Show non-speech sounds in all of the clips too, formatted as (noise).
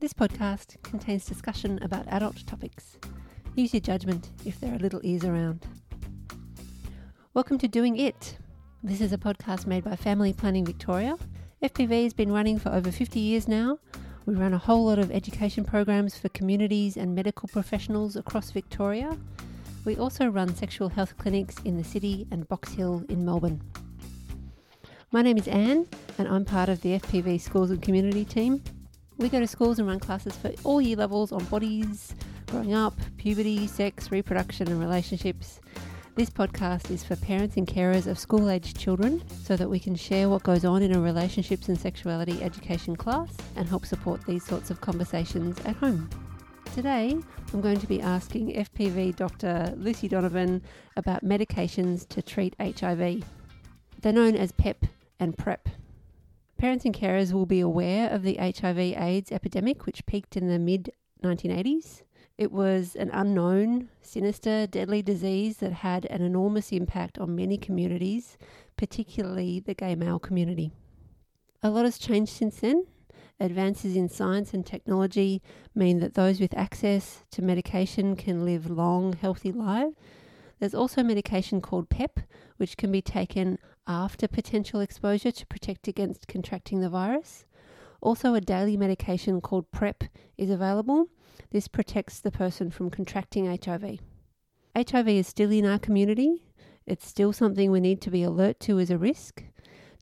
This podcast contains discussion about adult topics. Use your judgment if there are little ears around. Welcome to Doing It. This is a podcast made by Family Planning Victoria. FPV has been running for over 50 years now. We run a whole lot of education programs for communities and medical professionals across Victoria. We also run sexual health clinics in the city and Box Hill in Melbourne. My name is Anne, and I'm part of the FPV Schools and Community team. We go to schools and run classes for all year levels on bodies, growing up, puberty, sex, reproduction, and relationships. This podcast is for parents and carers of school aged children so that we can share what goes on in a relationships and sexuality education class and help support these sorts of conversations at home. Today, I'm going to be asking FPV Dr. Lucy Donovan about medications to treat HIV. They're known as PEP and PrEP. Parents and carers will be aware of the HIV AIDS epidemic, which peaked in the mid 1980s. It was an unknown, sinister, deadly disease that had an enormous impact on many communities, particularly the gay male community. A lot has changed since then. Advances in science and technology mean that those with access to medication can live long, healthy lives. There's also medication called PEP, which can be taken after potential exposure to protect against contracting the virus. Also, a daily medication called PrEP is available. This protects the person from contracting HIV. HIV is still in our community. It's still something we need to be alert to as a risk.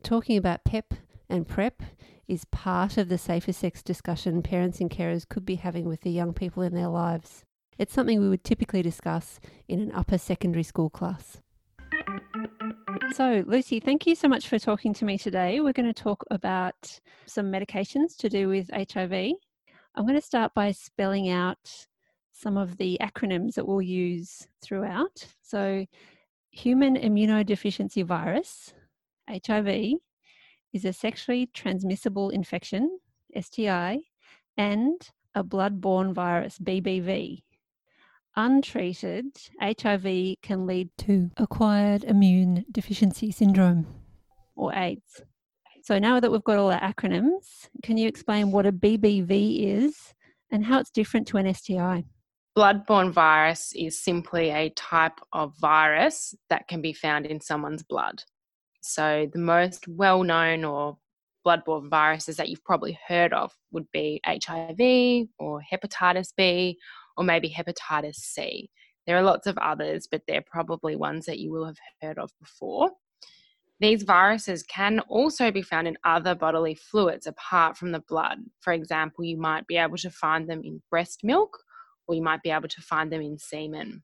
Talking about PEP and PrEP is part of the safer sex discussion parents and carers could be having with the young people in their lives. It's something we would typically discuss in an upper secondary school class. So, Lucy, thank you so much for talking to me today. We're going to talk about some medications to do with HIV. I'm going to start by spelling out some of the acronyms that we'll use throughout. So, human immunodeficiency virus, HIV, is a sexually transmissible infection, STI, and a blood-borne virus, BBV, untreated, HIV can lead to acquired immune deficiency syndrome or AIDS. So now that we've got all our acronyms, can you explain what a BBV is and how it's different to an STI? Blood-borne virus is simply a type of virus that can be found in someone's blood. So the most well-known or blood-borne viruses that you've probably heard of would be HIV or hepatitis B or maybe hepatitis C. There are lots of others, but they're probably ones that you will have heard of before. These viruses can also be found in other bodily fluids apart from the blood. For example, you might be able to find them in breast milk or you might be able to find them in semen.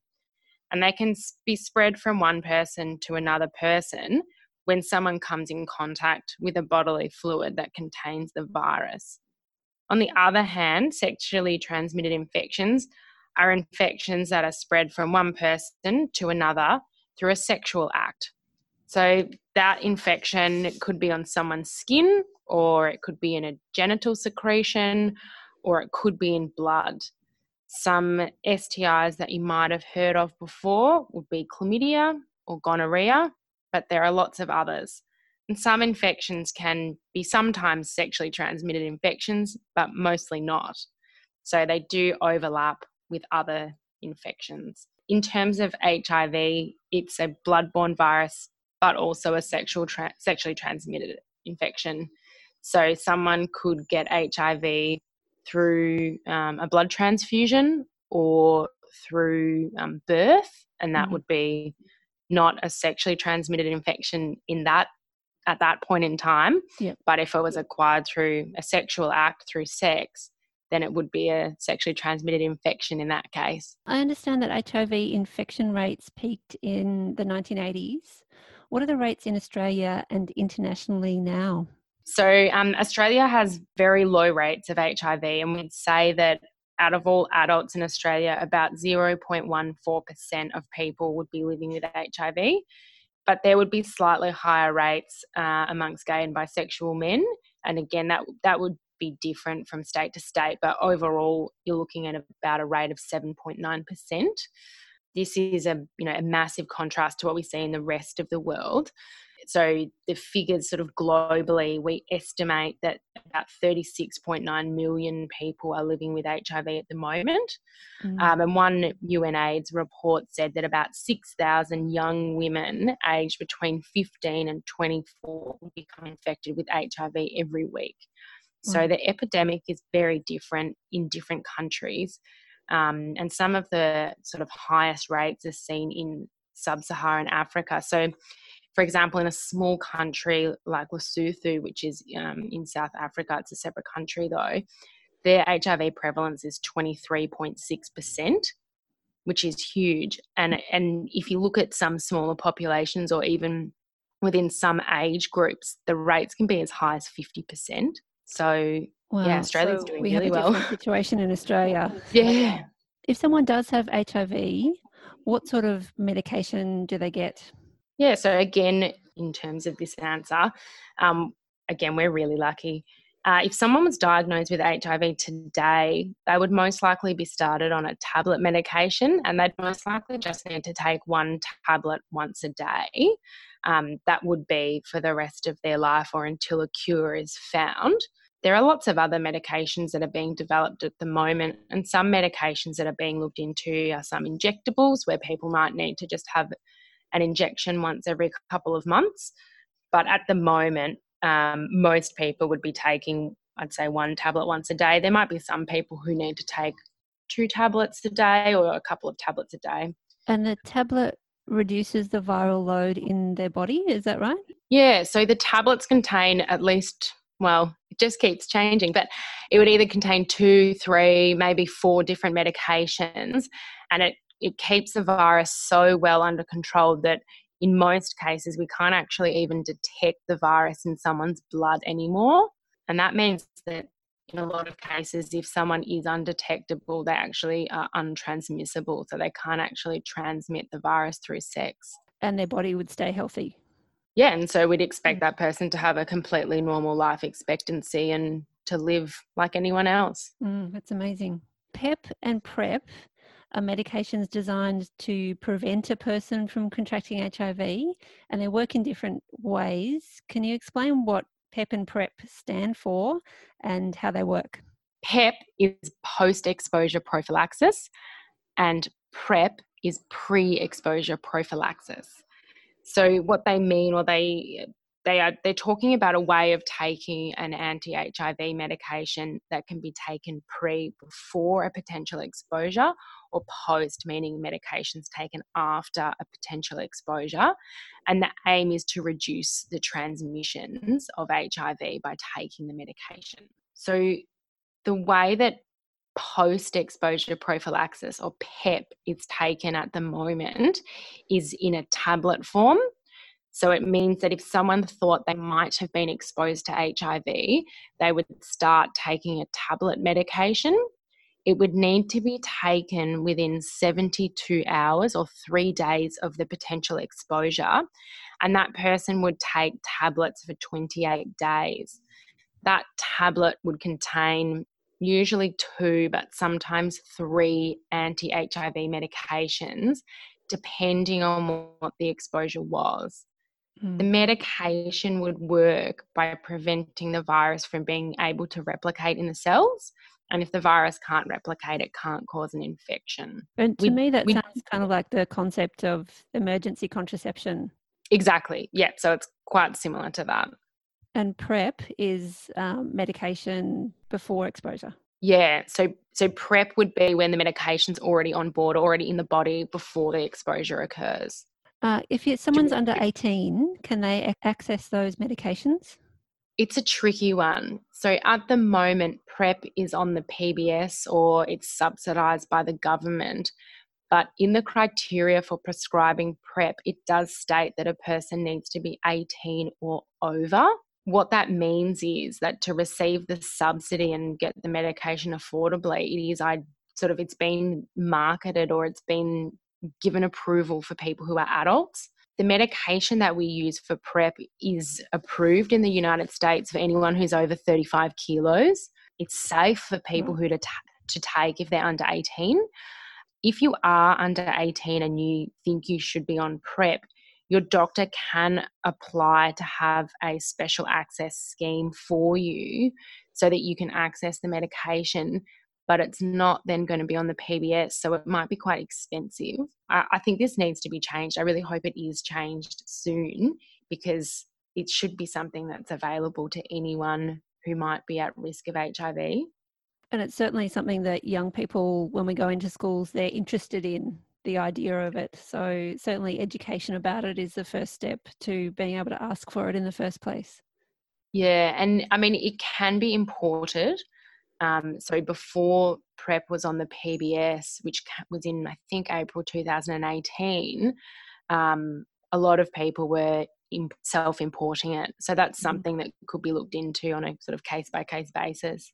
And they can be spread from one person to another person when someone comes in contact with a bodily fluid that contains the virus. On the other hand, sexually transmitted infections are infections that are spread from one person to another through a sexual act. So that infection could be on someone's skin, or it could be in a genital secretion, or it could be in blood. Some STIs that you might have heard of before would be chlamydia or gonorrhea, but there are lots of others. And some infections can be sometimes sexually transmitted infections, but mostly not. So they do overlap with other infections. In terms of HIV, it's a blood-borne virus, but also a sexual tra- sexually transmitted infection. So someone could get HIV through um, a blood transfusion or through um, birth, and that mm-hmm. would be not a sexually transmitted infection in that at that point in time. Yep. But if it was acquired through a sexual act, through sex, then it would be a sexually transmitted infection in that case. I understand that HIV infection rates peaked in the 1980s. What are the rates in Australia and internationally now? So, um, Australia has very low rates of HIV, and we'd say that out of all adults in Australia, about 0.14% of people would be living with HIV but there would be slightly higher rates uh, amongst gay and bisexual men. And again, that that would be different from state to state, but overall, you're looking at about a rate of 7.9%. This is a you know a massive contrast to what we see in the rest of the world. So the figures sort of globally, we estimate that about 36.9 million people are living with HIV at the moment. Mm. Um, and one UNAIDS report said that about 6,000 young women aged between 15 and 24 become infected with HIV every week. So mm. the epidemic is very different in different countries. Um, and some of the sort of highest rates are seen in sub Saharan Africa. So for example, in a small country like Lesotho, which is um, in South Africa, it's a separate country though, their HIV prevalence is 23.6%, which is huge. And, and if you look at some smaller populations or even within some age groups, the rates can be as high as 50%. So, wow. yeah, Australia's so doing we really have a well. Situation in Australia. (laughs) yeah. If someone does have HIV, what sort of medication do they get? Yeah, so again, in terms of this answer, um, again, we're really lucky. Uh, if someone was diagnosed with HIV today, they would most likely be started on a tablet medication and they'd most likely just need to take one tablet once a day. Um, that would be for the rest of their life or until a cure is found. There are lots of other medications that are being developed at the moment, and some medications that are being looked into are some injectables where people might need to just have an injection once every couple of months. But at the moment, um, most people would be taking, I'd say, one tablet once a day. There might be some people who need to take two tablets a day or a couple of tablets a day. And the tablet reduces the viral load in their body, is that right? Yeah, so the tablets contain at least, well, it just keeps changing, but it would either contain two, three, maybe four different medications, and it it keeps the virus so well under control that in most cases we can't actually even detect the virus in someone's blood anymore. And that means that in a lot of cases, if someone is undetectable, they actually are untransmissible. So they can't actually transmit the virus through sex. And their body would stay healthy. Yeah, and so we'd expect that person to have a completely normal life expectancy and to live like anyone else. Mm, that's amazing. PEP and PrEP are medications designed to prevent a person from contracting HIV and they work in different ways. Can you explain what PEP and PrEP stand for and how they work? PEP is post exposure prophylaxis and PrEP is pre exposure prophylaxis. So, what they mean, or they they are they're talking about a way of taking an anti-HIV medication that can be taken pre before a potential exposure or post meaning medications taken after a potential exposure. And the aim is to reduce the transmissions of HIV by taking the medication. So the way that post exposure prophylaxis or PEP is taken at the moment is in a tablet form so it means that if someone thought they might have been exposed to HIV, they would start taking a tablet medication. It would need to be taken within 72 hours or three days of the potential exposure. And that person would take tablets for 28 days. That tablet would contain usually two, but sometimes three anti HIV medications, depending on what the exposure was. Mm. The medication would work by preventing the virus from being able to replicate in the cells. And if the virus can't replicate, it can't cause an infection. And to we, me, that we, sounds kind of like the concept of emergency contraception. Exactly. Yeah. So it's quite similar to that. And PrEP is um, medication before exposure. Yeah, so so PrEP would be when the medication's already on board, already in the body before the exposure occurs. Uh, if someone's under 18, can they access those medications? It's a tricky one. So at the moment, PrEP is on the PBS or it's subsidised by the government. But in the criteria for prescribing PrEP, it does state that a person needs to be 18 or over. What that means is that to receive the subsidy and get the medication affordably, it is I sort of it's been marketed or it's been given approval for people who are adults. The medication that we use for PrEP is approved in the United States for anyone who's over 35 kilos. It's safe for hmm. people who to, t- to take if they're under 18. If you are under 18 and you think you should be on PrEP, your doctor can apply to have a special access scheme for you so that you can access the medication but it's not then going to be on the PBS, so it might be quite expensive. I, I, think this needs to be changed. I really hope it is changed soon because it should be something that's available to anyone who might be at risk of HIV. And it's certainly something that young people, when we go into schools, they're interested in the idea of it. So, certainly, education about it is the first step to being able to ask for it in the first place. Yeah, and I mean, it can be imported. Um, so, before PrEP was on the PBS, which was in, I think, April 2018, um, a lot of people were self importing it. So, that's mm-hmm. something that could be looked into on a sort of case by case basis.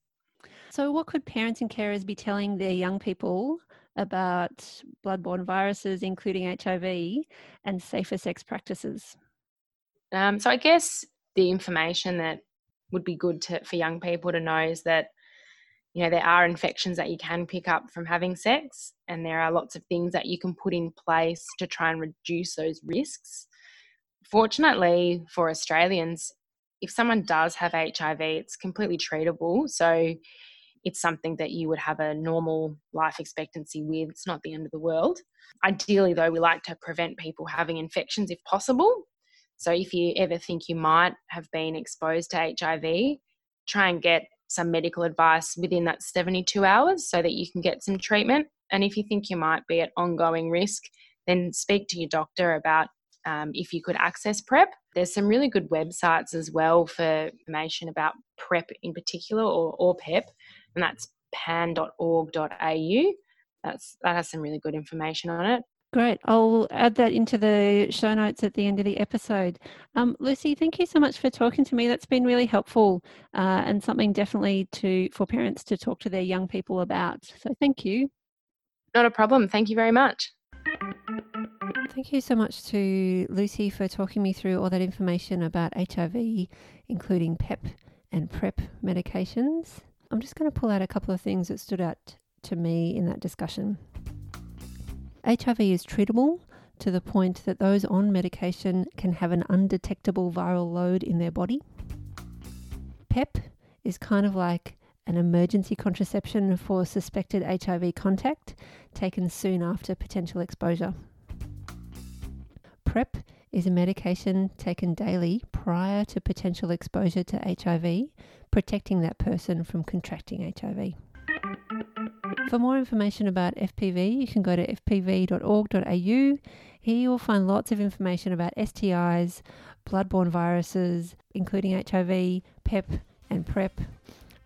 So, what could parents and carers be telling their young people about bloodborne viruses, including HIV, and safer sex practices? Um, so, I guess the information that would be good to, for young people to know is that you know there are infections that you can pick up from having sex and there are lots of things that you can put in place to try and reduce those risks fortunately for australians if someone does have hiv it's completely treatable so it's something that you would have a normal life expectancy with. It's not the end of the world. Ideally, though, we like to prevent people having infections if possible. So if you ever think you might have been exposed to HIV, try and get some medical advice within that 72 hours so that you can get some treatment. And if you think you might be at ongoing risk, then speak to your doctor about um, if you could access PrEP. There's some really good websites as well for information about PrEP in particular or, or PEP and that's pan.org.au. That's that has some really good information on it. Great. I'll add that into the show notes at the end of the episode. Um, Lucy, thank you so much for talking to me. That's been really helpful uh, and something definitely to for parents to talk to their young people about. So thank you. Not a problem. Thank you very much. Thank you so much to Lucy for talking me through all that information about HIV, including PEP and PrEP medications. I'm just going to pull out a couple of things that stood out to me in that discussion. HIV is treatable to the point that those on medication can have an undetectable viral load in their body. PEP is kind of like an emergency contraception for suspected HIV contact taken soon after potential exposure. PrEP is a medication taken daily prior to potential exposure to HIV, protecting that person from contracting HIV. For more information about FPV, you can go to fpv.org.au. Here you will find lots of information about STIs, bloodborne viruses, including HIV, PEP, and PrEP.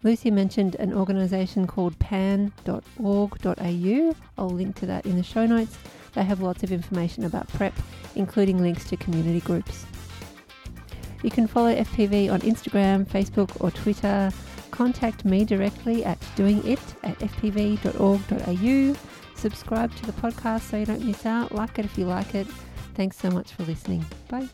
Lucy mentioned an organisation called pan.org.au. I'll link to that in the show notes. They have lots of information about PrEP, including links to community groups. You can follow FPV on Instagram, Facebook, or Twitter. Contact me directly at doingit at fpv.org.au. Subscribe to the podcast so you don't miss out. Like it if you like it. Thanks so much for listening. Bye.